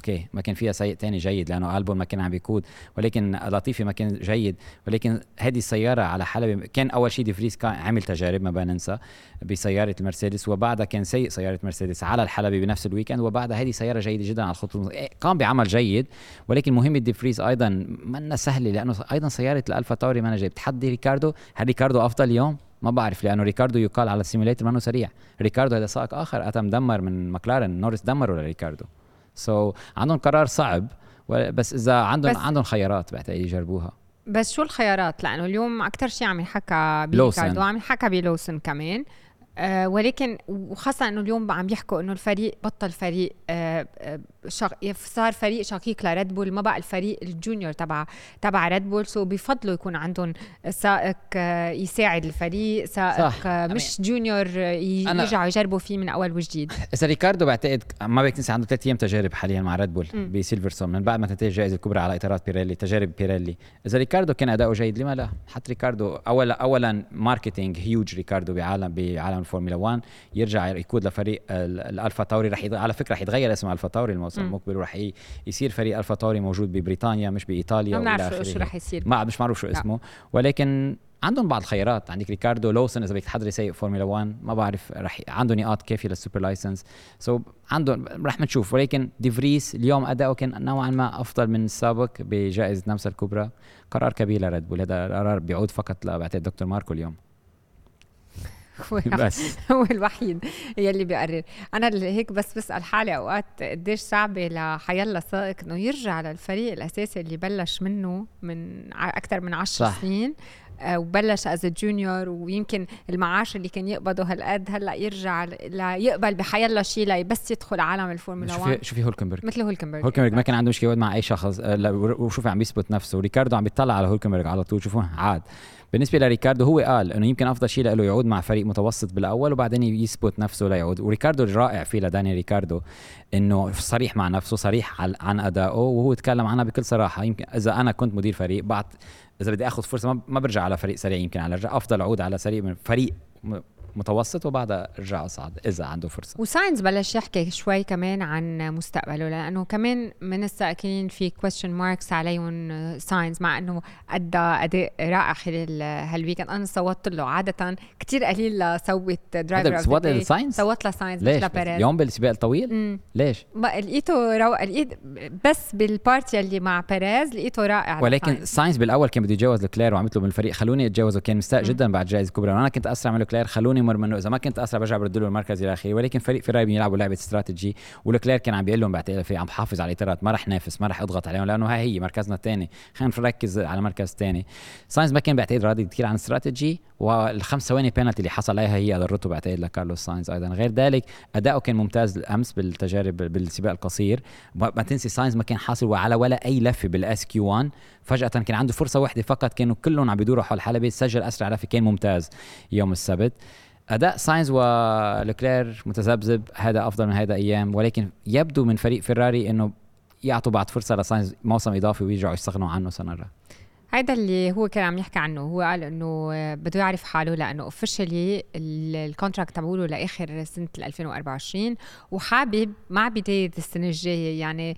okay ما كان فيها سائق تاني جيد لأنه ألبون ما كان عم بيقود ولكن لطيفي ما كان جيد. ولكن هذه السيارة على حلبة كان أول شيء ديفريس كان عمل تجارب ما بننسى بسيارة المرسيدس وبعدها كان ساق سيارة مرسيدس على الحلبة بنفس ال weekend وبعدها هذه سيارة جيدة جدا على الخط إيه، قام بعمل جيد ولكن مهمه ديفريس أيضا منا سهلة لأنه أيضا سيارة الألفا تاوري ما جاي بتحدي ريكاردو هل ريكاردو أفضل اليوم؟ ما بعرف لأنه ريكاردو يقال على ال simulator ما سريع. ريكاردو هذا سائق آخر اتى مدمر من مكلارن نورس دمر ولا ريكاردو؟ so, عندهم قرار صعب. بس إذا عندهم بس عندهم خيارات بعتقد يجربوها. بس شو الخيارات؟ لأنه اليوم أكثر شيء عم يحكى بلوسن وعم يحكى بلوسن كمان. آه ولكن وخاصة إنه اليوم عم يحكوا إنه الفريق بطل فريق آه آه شق... صار فريق شقيق لريد بول ما بقى الفريق ال junior تبع تبع ريد بول so بفضلوا يكون عندهم سائق آه يساعد الفريق سائق صح. آه مش junior يرجعوا يجربوا فيه من أول وجديد. إذا ريكاردو بعتقد ما بدك تنسى عنده ثلاث أيام تجارب حاليا مع ريد بول بسيلفرستون من بعد ما تنتهي الجائزة الكبرى على إطارات بيريلي تجارب بيريلي. إذا ريكاردو كان أداؤه جيد لما لا؟ حتى ريكاردو اولا اولا marketing huge ريكاردو بعالم بعالم الفورمولا 1 يرجع يقود لفريق الألفا تاوري رح يض... على فكرة رح يتغير اسم ألفا تاوري الموسم المقبل ورح يصير فريق ألفا تاوري موجود ببريطانيا مش بإيطاليا ما بنعرف شو رح يصير. ما مش معروف شو اسمه. ولكن عندهم بعض الخيارات. عندك ريكاردو لوسن إذا بدك تحضري سائق فورمولا 1 ما بعرف رح عنده نقاط كافية لل super license. so عندهم رح نشوف ولكن ديفريس اليوم اداؤه كان نوعا ما أفضل من السابق بجائزة نمسا الكبرى. قرار كبير لريد بول. هذا قرار بيعود فقط بعتقد دكتور ماركو اليوم. هو بس. هو الوحيد يلي بيقرر. أنا هيك بس بسأل حالي أوقات قديش صعبة لحيلا سائق إنه يرجع للفريق الأساسي اللي بلش منه من أكثر من 10 سنين. وبلش as junior ويمكن المعاش اللي كان يقبضه هالقد هلأ يرجع ليقبل بحيلا شيء بس يدخل عالم الفورمولا 1 شوفي شوفي هولكنبرغ مثل هولكنبرغ هولكنبرغ ما كان عنده مشكلة مع أي شخص. آه، وشوفي عم يثبت نفسه. ريكاردو عم بيطلع على هولكنبرغ على طول. شوفوا عاد. بالنسبة لريكاردو هو قال إنه يمكن أفضل شيء له يعود مع فريق متوسط بالأول وبعدين يثبت نفسه ليعود. وريكاردو الرائع فيه لداني ريكاردو إنه صريح مع نفسه صريح عن أدائه وهو تكلم عنها بكل صراحة. يمكن إذا أنا كنت مدير فريق بعد إذا بدي آخذ فرصة ما برجع على فريق سريع يمكن على رجع أفضل أعود على فريق من فريق متوسط وبعدها ارجع اصعد إذا عنده فرصة. وساينز بلش يحكي شوي كمان عن مستقبله لأنه كمان من السائقين في question marks عليهم ساينز مع إنه أدى أداء رائع خلال هال weekend أنا صوتت له عادة كثير قليل صوت driver صوت لساينز؟ صوت لساينز ليش؟ لبيريز يوم بالسباق الطويل؟ مم. ليش؟ لقيته رو... لقيت بس بالبارتي اللي مع بيريز لقيته رائع ولكن ساينز. بالأول كان بده يتجاوز لكلير وعملت له من الفريق خلوني أتجاوزه. كان مستاء جدا بعد جائزة كبرى وأنا كنت أسرع من لكلير خلوني مر منه إذا ما كنت أسرع برجع برد له المركز إلى اخره ولكن فريق فيراري بيلعبوا لعبة استراتيجي ولكلير كان عم بيقول لهم بعتقد عم بحافظ على الاطارات ما رح نافس ما رح أضغط عليهم لأنه هاي هي مركزنا الثاني. خلينا نركز على مركز ثاني. ساينز ما كان بعتقد راضي كثير عن استراتيجي والخمس ثواني بينالتي اللي حصل عليها هي ضرته بعتقد لكارلوس ساينز أيضا. غير ذلك أداؤه كان ممتاز الامس بالتجارب بالسباق القصير. ما تنسي ساينز ما كان حاصل على ولا أي لفة بال SQ1 فجأة كان عنده فرصة واحدة فقط كانوا كلهم عم بيدوروا حول الحلبه سجل أسرع لفة كان ممتاز يوم السبت. أداء ساينز ولكلير متذبذب هذا أفضل من هذا أيام ولكن يبدو من فريق فيراري إنه يعطوا بعد فرصة لساينز موسم إضافي ويرجعوا يستغنوا عنه سنة هيدا اللي هو كان عم يحكي عنه هو قال إنه بده يعرف حاله لأنه officially ال contract تبعوله لآخر سنة 2024 وحابب مع بداية السنة الجاية يعني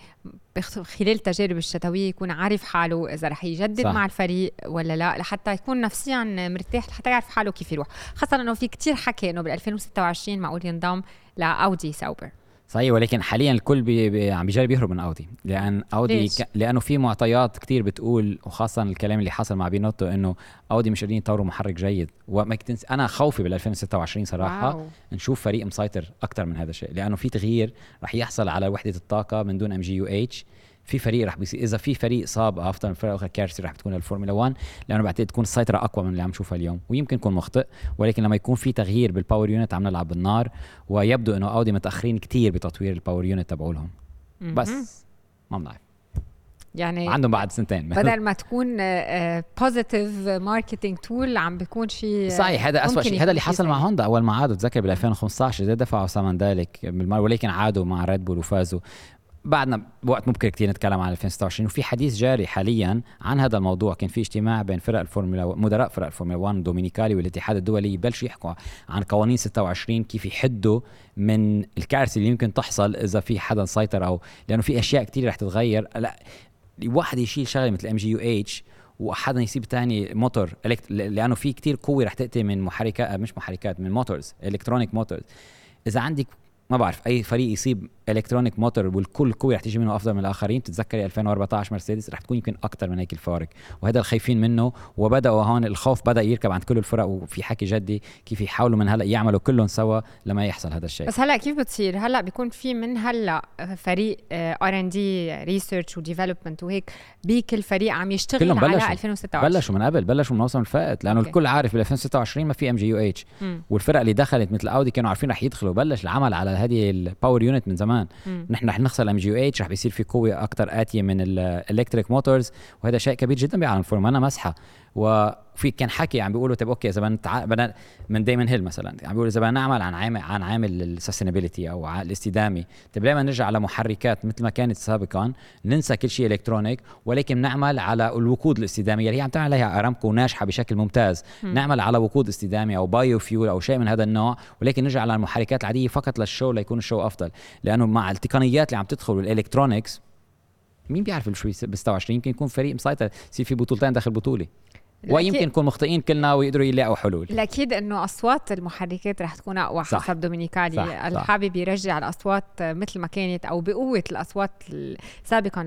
خلال التجارب الشتوية يكون عارف حاله إذا رح يجدد صح. مع الفريق ولا لا لحتى يكون نفسيا مرتاح لحتى يعرف حاله كيف يروح خاصة إنه في كتير حكي إنه بال 2026 معقول ينضم لأودي ساوبر صحيح ولكن حاليا الكل بي بي عم بيجرب يهرب من أودي. لأن أودي ك... لأنه في معطيات كتير بتقول وخاصه الكلام اللي حصل مع بينوتو إنه أودي مش قادرين يطوروا محرك جيد. وما تنسى أنا خوفي بال 2026 صراحة. واو. نشوف فريق مسيطر أكثر من هذا الشيء. لأنه في تغيير رح يحصل على وحدة الطاقة من دون ام جي يو اتش في فريق رح بيصير. إذا في فريق صاب افضل من فرق أخرى كارثه رح بتكون الفورمولا 1 لأنه بعتقد تكون السيطرة أقوى من اللي عم نشوفها اليوم ويمكن يكون مخطئ ولكن لما يكون في تغيير بال power unit عم نلعب بالنار ويبدو إنه أودي متأخرين كثير بتطوير ال power unit تبعولهم. بس ما بنعرف. يعني عندهم بعد سنتين. بدل ما تكون positive marketing tool عم بيكون شيء صحيح هذا اسوء شيء. هذا اللي حصل مع هوندا. أول ما عادوا تذكر بال 2015 اذا دفعوا ثمن ذلك ولكن عادوا مع ريد بول وفازوا. بعدنا وقت مبكر كثير نتكلم عن 2026 وفي حديث جاري حاليا عن هذا الموضوع. كان في اجتماع بين فرق الفورمولا مدراء فرق الفورمولا 1 دومينيكالي والاتحاد الدولي يبلشوا يحكوا عن قوانين 26 كيف يحدوا من الكارثة اللي يمكن تحصل إذا في حدا سيطر أو لأنه في أشياء كثير رح تتغير. لا واحد يشيل شغلة مثل إم جي يو إتش وحدا يسيب تاني موتور لأنه في كتير قوة رح تأتي من محركات مش محركات من motors electronic motors إذا عندك ما بعرف أي فريق يصيب electronic motor والكل قوي رح تيجي منه أفضل من الآخرين. تتذكري 2014 مرسيدس رح تكون يمكن أكثر من هيك الفارق. وهذا الخايفين منه. وبدأوا هون الخوف بدأ يركب عند كل الفرق. وفي حكي جدي كيف يحاولوا من هلأ يعملوا كلهم سوا لما يحصل هذا الشيء. بس هلأ كيف بتصير؟ هلأ بيكون في من هلأ فريق R&D research و development وهيك بكل فريق عم يشتغل كلهم بلشوا. على 2026 بلشوا من قبل. بلشوا من موسم الفائت. لأنه الكل عارف بال 2026 ما في ام جي يو اتش والفرق اللي دخلت مثل اودي كانوا عارفين رح يدخلوا. بلش العمل على هذه ال power unit من زمان. نحن رح نخسر الام جي يو اتش رح بيصير في قوة أكثر آتية من ال electric motors وهذا شيء كبير جدا بعالم الفورمولا أنا مسحه وفي كان حكي عم بيقولوا طيب okay إذا بدنا من دايمن هيل مثلا عم بيقولوا إذا بدنا نعمل عن عامل عن عامل ال sustainability أو الاستدامة. طيب ليه ما نرجع على محركات؟ مثل ما كانت سابقا ننسى كل شيء electronic ولكن نعمل على الوقود الاستدامية اللي هي عم تعمل عليها أرامكو وناجحه بشكل ممتاز. م. نعمل على وقود استدامي أو biofuel أو شيء من هذا النوع ولكن نرجع على المحركات العادية فقط لل show ليكون ال show أفضل. لأنه مع التقنيات اللي عم تدخل وال electronics مين بيعرف شو ب 26 يمكن يكون فريق مسيطر يصير في بطولتين داخل بطولة. ويمكن نكون مخطئين كلنا ويقدروا يلاقوا حلول. الاكيد إنه أصوات المحركات رح تكون أقوى صح. حسب دومينيكالي. الحابب يرجع الأصوات مثل ما كانت أو بقوة الأصوات سابقا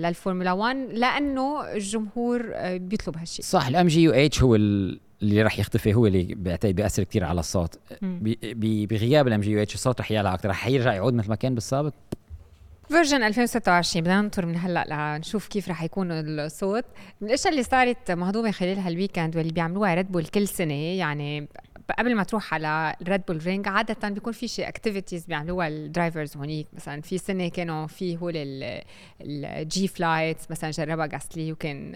للفورمولا 1 لأنه الجمهور بيطلب هالشيء. صح الام جي يو اتش هو اللي رح يختفي هو اللي بعتقد بيأثر كثير على الصوت. بغياب الام جي يو اتش الصوت رح يعلى أكثر رح يرجع يعود مثل ما كان بالسابق. version 2026 بدنا ننطر من هلأ لنشوف كيف رح يكون الصوت. من الأشياء اللي صارت مهضومة خلال هال weekend واللي بيعملوها ريد بول كل سنة يعني قبل ما تروح على الريد بول رينج عادة بيكون في شيء activities بيعملوها ال drivers هونيك. مثلا في سنة كانوا في هول ال G flights مثلا جربها جاسلي وكان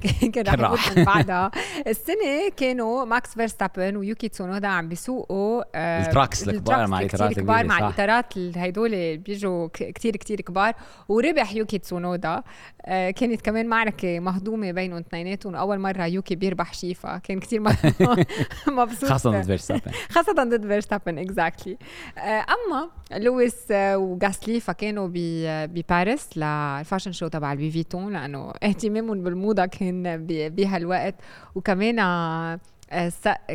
كان راح من بعدها. السنة كانوا ماكس فيرستابن ويوكي تسونودا عم بيسوقوا آه ال trucks الكبار مع الاطارات الكبار مع الاطارات هدول بيجوا كتير كتير كبار. وربح يوكي تسونودا. آه كانت كمان معركة مهضومة بينهم اثنيناتهم. أول مرة يوكي بيربح شيفا. كان كتير مبسوط. خاصة ضد فيرستابن. خاصة ضد فيرستابن exactly أما لويس وغاسلي فكانوا بباريس لل fashion show تبع Louis Vuitton لأنه اهتمامهم بالموضة كان كان بهالوقت وكمان آه،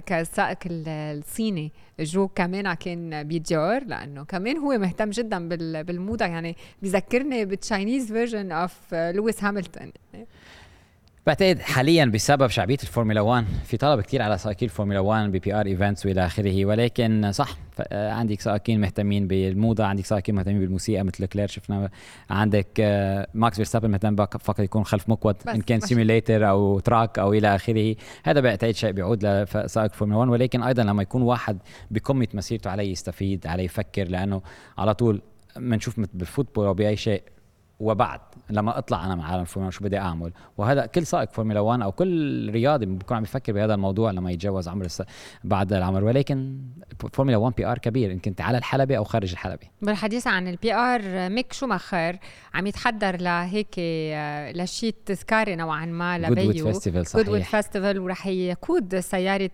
كالسائق الصيني جو كمان كان بيديور لأنه كمان هو مهتم جدا بالموضة. يعني بذكرني بال Chinese version of لويس هاملتون بعتقد حاليا بسبب شعبية الفورمولا 1 في طلب كثير على سائقين الفورمولا 1 ب PR events وإلى آخره. ولكن صح آه، عندك سائقين مهتمين بالموضة عندك سائقين مهتمين بالموسيقى مثل لوكلير شفنا عندك آه، ماكس فيرستابن مهتم فقط يكون خلف مقود إن كان simulator أو track أو إلى آخره. هذا بعتقد شيء بيعود لسائق فورمولا 1 ولكن أيضا لما يكون واحد بقمة مسيرته عليه يستفيد عليه يفكر لأنه على طول بنشوف بال football أو بأي شيء وبعد لما أطلع أنا من عالم الفورمولا شو بدي أعمل؟ وهذا كل سائق فورمولا 1 أو كل رياضي بيكون عم يفكر بهذا الموضوع لما يتجاوز عمر الس... بعد العمر. ولكن فورمولا 1 PR كبير إن كنت على الحلبة أو خارج الحلبة. بالحديث عن ال PR ميك شوماخر عم يتحضر لهيك لشيء تذكاري نوعا ما لبيو. Goodwood Festival صحيح. Goodwood Festival ورح يقود سيارة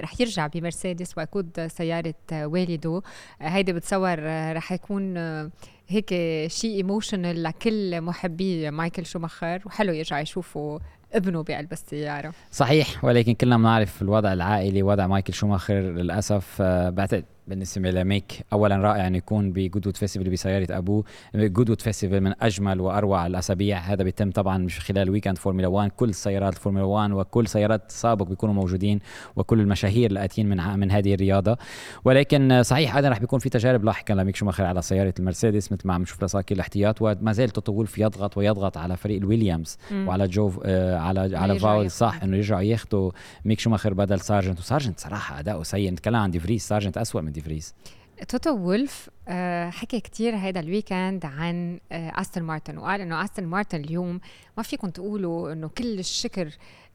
رح يرجع بمرسيدس ويقود سيارة والده هيدي بتصور رح يكون هيك شيء emotional لكل محبي مايكل شوماخر. وحلو يرجع يشوفوا ابنه بقلب السياره صحيح ولكن كلنا بنعرف الوضع العائلي وضع مايكل شوماخر للأسف آه، بعتقد بالنسبة لميك اولا رائع انه يكون ب Goodwood Festival بسيارة أبوه. Goodwood Festival من أجمل وأروع الأسابيع. هذا بيتم طبعا مش خلال weekend فورمولا 1 كل سيارات الفورمولا 1 وكل سيارات سابق بيكونوا موجودين وكل المشاهير الآتيين من من هذه الرياضة. ولكن صحيح أيضا رح بيكون في تجارب لاحقا لميك شوماخر على سيارة المرسيدس. مثل ما عم نشوف لسائق الاحتياط وما زال توتو يضغط ويضغط على فريق الويليامز. وعلى جو آه على على فاولز صح إنه يرجعوا ياخذوا ميك شوماخر بدل سارجنت. وسارجنت صراحة أداؤه سيء. نتكلم عن ديفريس سارجنت اسوء من ديفريس توتو وولف حكى كتير هذا ال weekend عن أستون مارتن وقال إنه أستون مارتن اليوم ما فيكم تقولوا إنه كل الشكر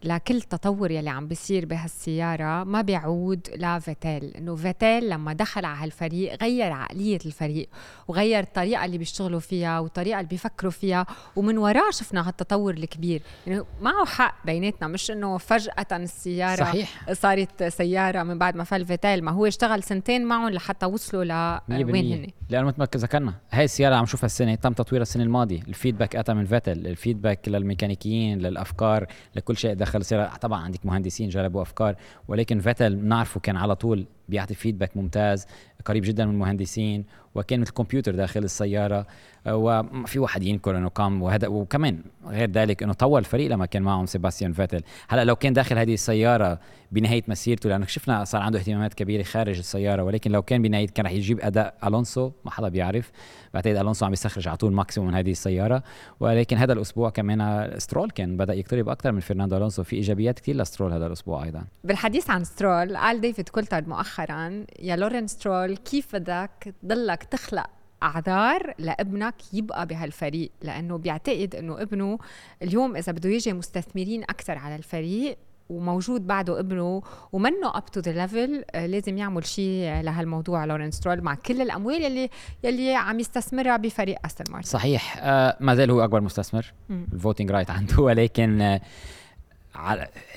لكل تطور يلي عم بيصير بهالسيارة ما بيعود لفيتيل إنه فيتيل لما دخل على هالفريق غير عقلية الفريق وغير الطريقة اللي بيشتغلوا فيها والطريقة اللي بيفكروا فيها ومن وراه شفنا هالتطور الكبير. يعني معه حق بيناتنا مش إنه فجأة السيارة صحيح. صارت سيارة من بعد ما فل فيتيل ما هو اشتغل سنتين معهم لحتى وصلوا لوين هن لأنه مثل ما ذكرنا هاي السيارة عم نشوفها السنة تم تطويرها السنة الماضية. ال feedback أتى من فيتل ال feedback للميكانيكيين للأفكار لكل شيء دخل السيارة. طبعا عندك مهندسين جربوا أفكار ولكن فيتل بنعرفه كان على طول بيعطي feedback ممتاز قريب جدا من المهندسين وكان مثل كمبيوتر داخل السيارة آه، وفي واحد ينكر إنه قام وهذا وكمان غير ذلك إنه طور الفريق لما كان معهم سيباستيان فيتل. هلأ لو كان داخل هذه السيارة بنهاية مسيرته لأنه شفنا صار عنده اهتمامات كبيرة خارج السيارة ولكن لو كان بنهاية كان رح يجيب أداء ألونسو ما حدا بيعرف. بعتقد ألونسو عم يستخرج على طول maximum من هذه السيارة. ولكن هذا الأسبوع كمان سترول كان بدأ يقترب أكثر من فرناندو ألونسو. في إيجابيات كثير لسترول هذا الأسبوع أيضا. بالحديث عن سترول قال ديفيد كولتهارد مؤخرا يا لورنس سترول كيف بدك تضلك تخلق أعذار لابنك يبقى بهالفريق لأنه بيعتقد إنه ابنه اليوم إذا بده يجي مستثمرين أكثر على الفريق وموجود بعده ابنه ومنه up to the level لازم يعمل شيء لهالموضوع. لورنس سترول مع كل الأموال يلي يلي عم يستثمرها بفريق أستون مارتن. صحيح. آه ما زال هو أكبر مستثمر. ال voting right عنده ولكن آه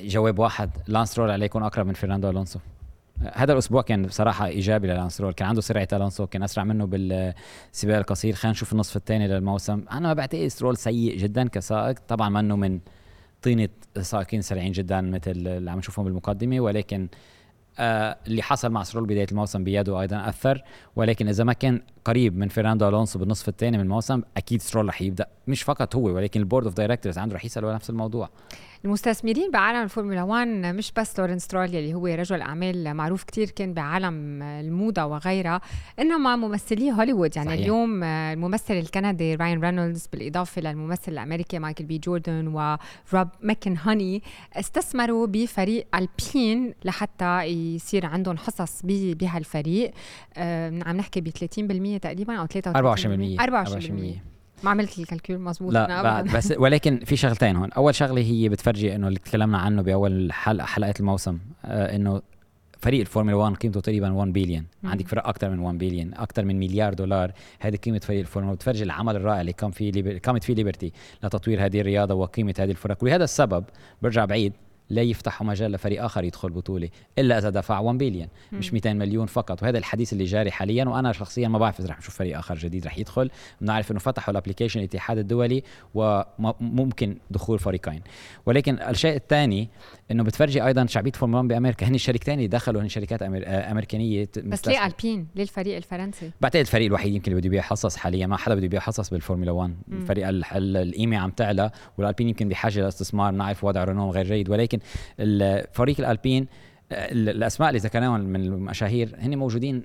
جواب واحد لانس سترول عليه يكون أقرب من فرناندو ألونسو. هذا الأسبوع كان بصراحة إيجابي للانس سترول كان عنده سرعة الونسو كان أسرع منه بالسباق القصير. خلينا نشوف النصف الثاني للموسم. أنا ما بعتقد سترول سيء جدا كسائق. طبعا منه من طينة سائقين سريعين جدا مثل اللي عم نشوفهم بالمقدمة. ولكن آه اللي حصل مع سترول بداية الموسم بيده أيضا أثر. ولكن إذا ما كان قريب من فرناندو ألونسو بالنصف الثاني من الموسم أكيد سترول رح يبدأ. مش فقط هو ولكن ال board of directors عنده رح يسالوا نفس الموضوع. المستثمرين بعالم الفورمولا 1 مش بس لورنس سترول اللي هو رجل أعمال معروف كتير كان بعالم الموضة وغيرها إنما ممثلي هوليوود. يعني صحيح. اليوم الممثل الكندي راين رينولدز بالإضافة للممثل الأمريكي مايكل بي جوردن وروب ماكلهيني استثمروا بفريق ألبين لحتى يصير عندهم حصص بهالفريق. عم نحكي ب 30% تقريبا أو 33% 24% 24% ما عملت ال calcul مزبوط لا بعد بس ولكن في شغلتين هون. أول شغلة هي بتفرجي إنه اللي تكلمنا عنه بأول حلقه حلقة الموسم آه إنه فريق الفورمولا 1 قيمته تقريبا 1 بليون عندك فرق أكثر من 1 بليون أكثر من مليار دولار. هذه قيمة فريق الفورمولا بتفرجي العمل الرائع اللي قام فيه قامت فيه ليبرتي لتطوير هذه الرياضة وقيمة هذه الفرق. ولهذا السبب برجع بعيد لا يفتحوا مجال لفريق آخر يدخل بطولة إلا إذا دفع 1 بليون مش 200 مليون فقط. وهذا الحديث اللي جاري حاليا وأنا شخصيا ما بعرف إذا رح نشوف فريق آخر جديد رح يدخل. بنعرف إنه فتحوا ال application الاتحاد الدولي وممكن دخول فريقين. ولكن الشيء الثاني إنه بتفرجي أيضا شعبية فورمولا 1 بأمريكا. هن الشركتين اللي دخلوا هن شركات أمر... أمريكانية بس ليه البين ليه الفريق الفرنسي. بعتقد الفريق الوحيد يمكن اللي بده يبيع حصص حاليا. ما حدا بده يبيع حصص بالفورمولا 1 فريق القيمة عم تعلى والألبين يمكن بحاجة لاستثمار بنعرف وضع رونو غير جيد. ولكن فريق الألبين الأسماء اللي ذكرناهم من المشاهير هن موجودين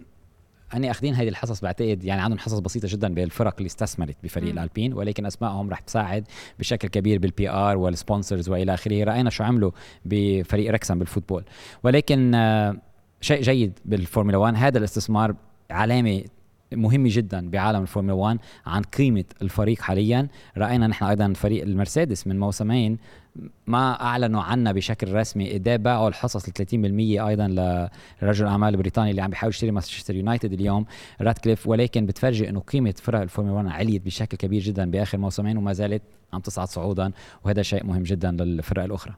هني أخذين هذه الحصص بعتقد يعني عندهم حصص بسيطة جدا بالفرق اللي استثمرت بفريق م. الألبين ولكن أسمائهم رح تساعد بشكل كبير بال PR وال sponsors وإلى آخره رأينا شو عملوا بفريق ريكسهام بال football ولكن آه، شيء جيد بالفورمولا 1 هذا الاستثمار علامه مهمة جدا بعالم الفورمولا 1 عن قيمة الفريق حاليا. رأينا نحن أيضا فريق المرسيدس من موسمين ما أعلنوا عنا بشكل رسمي. إذا باعوا الحصص ال 30% أيضا لرجل الأعمال البريطاني اللي عم بيحاول يشتري مانشستر يونايتد اليوم راتكليف ولكن بتفرجي إنه قيمة فرق الفورمولا 1 عليت بشكل كبير جدا بآخر موسمين وما زالت عم تصعد صعودا وهذا شيء مهم جدا للفرق الأخرى.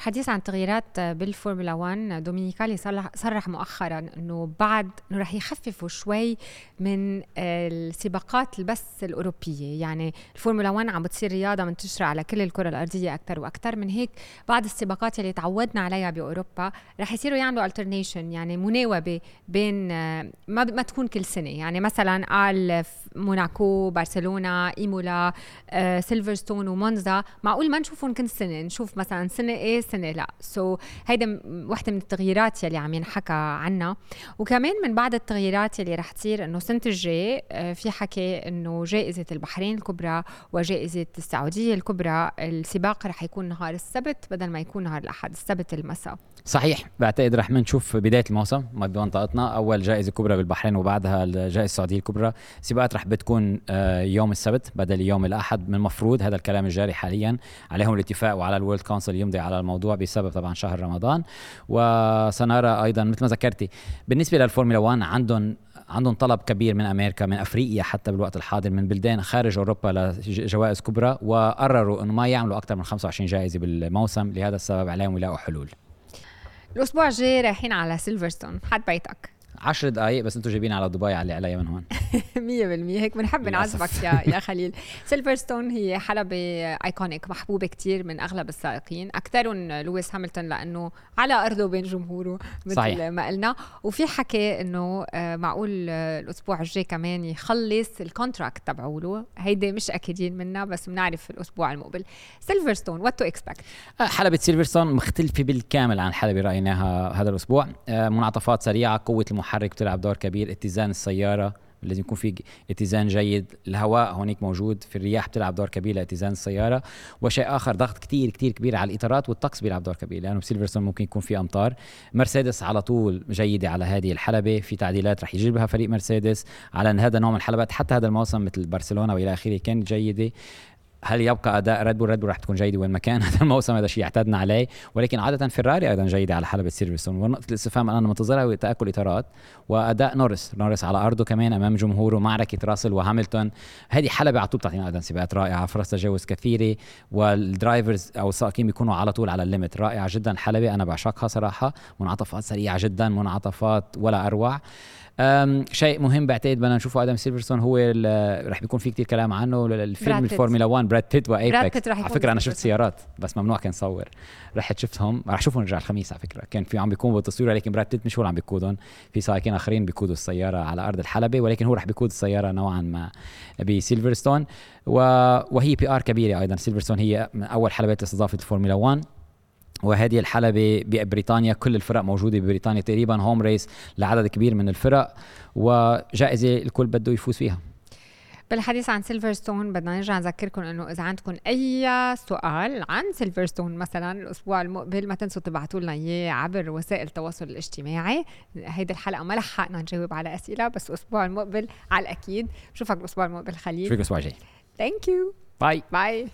حديث عن تغييرات بالفورمولا 1 دومينيكالي صرح مؤخرا إنه بعد إنه رح يخففوا شوي من السباقات البث الأوروبية. يعني الفورمولا 1 عم بتصير رياضة منتشره على كل الكرة الأرضية أكثر وأكثر من هيك بعض السباقات اللي تعودنا عليها بأوروبا رح يصيروا يعملوا alternation يعني مناوبة بين ما ما تكون كل سنة. يعني مثلا قال موناكو برشلونه إيمولا آه، سيلفرستون ومونزا. معقول ما نشوفهم كل سنة؟ نشوف مثلا سنة إيه سنة لا. so, هيدا وحدة من التغييرات يلي عم ينحكى عنها. وكمان من بعض التغييرات يلي رح تصير إنه السنة الجاي آه، في حكي إنه جائزة البحرين الكبرى وجائزة السعودية الكبرى السباق رح يكون نهار السبت بدل ما يكون نهار الأحد السبت المساء. صحيح. بعتقد رح نشوف بداية الموسم بمنطقتنا أول جائزة كبرى بالبحرين وبعدها الجائزة السعودية الكبرى. سباقات رح بتكون آه، يوم السبت بدل يوم الأحد من المفروض هذا الكلام الجاري حاليا عليهم الاتفاق وعلى ال World Council يمضي على الموضوع بسبب طبعا شهر رمضان. وسنرى أيضا مثل ما ذكرتي بالنسبة للفورمولا 1 عندهم عندهم طلب كبير من أمريكا من أفريقيا حتى بالوقت الحاضر من بلدان خارج أوروبا لجوائز كبرى وقرروا إنه ما يعملوا أكثر من 25 جائزة بالموسم. لهذا السبب عليهم يلاقوا حلول الأسبوع الجاي رايحين على سيلفرستون حد بيتك؟ 10 دقائق بس أنتم جايبين على دبي على عليا من هون. 100% هيك بنحب نعذبك يا يا خليل. سيلفرستون هي حلبة iconic محبوبة كتير من أغلب السائقين. اكثرهم لويس هاملتون لأنه على أرضه بين جمهوره مثل صحيح. ما قلنا. وفي حكي إنه آه، معقول آه، الأسبوع الجاي كمان يخلص ال contract تبعوله. هيدي مش أكيدين منا بس بنعرف الأسبوع المقبل. سيلفرستون what to expect حلبة سيلفرستون مختلفة بالكامل عن حلبة رأيناها هذا الأسبوع. آه، منعطفات سريعة قوة المحرك بتلعب دور كبير. اتزان السيارة لازم يكون في اتزان جيد. الهواء هونيك موجود في الرياح بتلعب دور كبير لاتزان السيارة. وشيء آخر ضغط كتير كتير كبير على الإطارات والطقس بيلعب دور كبير لأنه بسيلفرستون ممكن يكون في أمطار. مرسيدس على طول جيدة على هذه الحلبة. في تعديلات رح يجيبها فريق مرسيدس. على هذا النوع من الحلبات حتى هذا الموسم مثل برشلونة وإلى آخره كانت جيدة. هل يبقى أداء ريد بول ريد بول رح تكون جيدة وين ما كان. هذا الموسم هذا شيء اعتدنا عليه. ولكن عادة فيراري أيضا جيدة على حلبة سيلفرستون ونقطة الاستفهام أنا منتظرها هو تآكل إطارات. وأداء نورس نورس على أرضه كمان أمام جمهوره معركة راسل وهاملتون. هذه حلبة على طول بتعطينا أيضا سباقات رائعة. فرص تجاوز كثيرة. وال drivers أو السائقين بيكونوا على طول على ال limit. رائعة جدا حلبة. أنا بعشقها صراحة. منعطفات سريعة جدا. منعطفات ولا أروع. شيء مهم بعتقد بدنا نشوفه. آدم سيلفرستون هو رح بيكون في كتير كلام عنه. الفيلم الفورمولا 1 براد بيت و Apex على فكرة أنا شفت سيارات بس ممنوع كان صور. رحت شفتهم. رح اشوفهم رجع الخميس على فكرة. كان في عم بيكون بالتصوير لكن براد بيت مش هو اللي عم بيقودهم. في سائقين آخرين بيقودوا السيارة على أرض الحلبة ولكن هو رح بيقود السيارة نوعا ما بسيلفرستون. وهي PR كبيرة أيضا. سيلفرستون هي من أول حلبات استضافه الفورمولا 1 وهذه الحلبة ببريطانيا. كل الفرق موجودة ببريطانيا تقريبا. home race لعدد كبير من الفرق وجائزة الكل بده يفوز فيها. بالحديث عن سيلفرستون بدنا نرجع نذكركم إنه إذا عندكم أي سؤال عن سيلفرستون مثلا الأسبوع المقبل ما تنسوا تبعتوا لنا إياه عبر وسائل التواصل الاجتماعي. هيدي الحلقة ما لحقنا نجاوب على أسئلة بس الأسبوع المقبل على الأكيد. بشوفك الأسبوع المقبل خليل. بشوفك الأسبوع الجاي. thank you bye bye